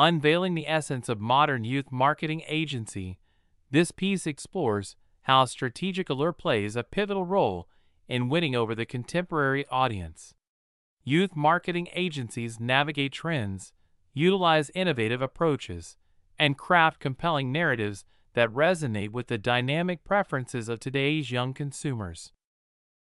Unveiling the essence of modern youth marketing agency, this piece explores how strategic allure plays a pivotal role in winning over the contemporary audience. Youth marketing agencies navigate trends, utilize innovative approaches, and craft compelling narratives that resonate with the dynamic preferences of today's young consumers.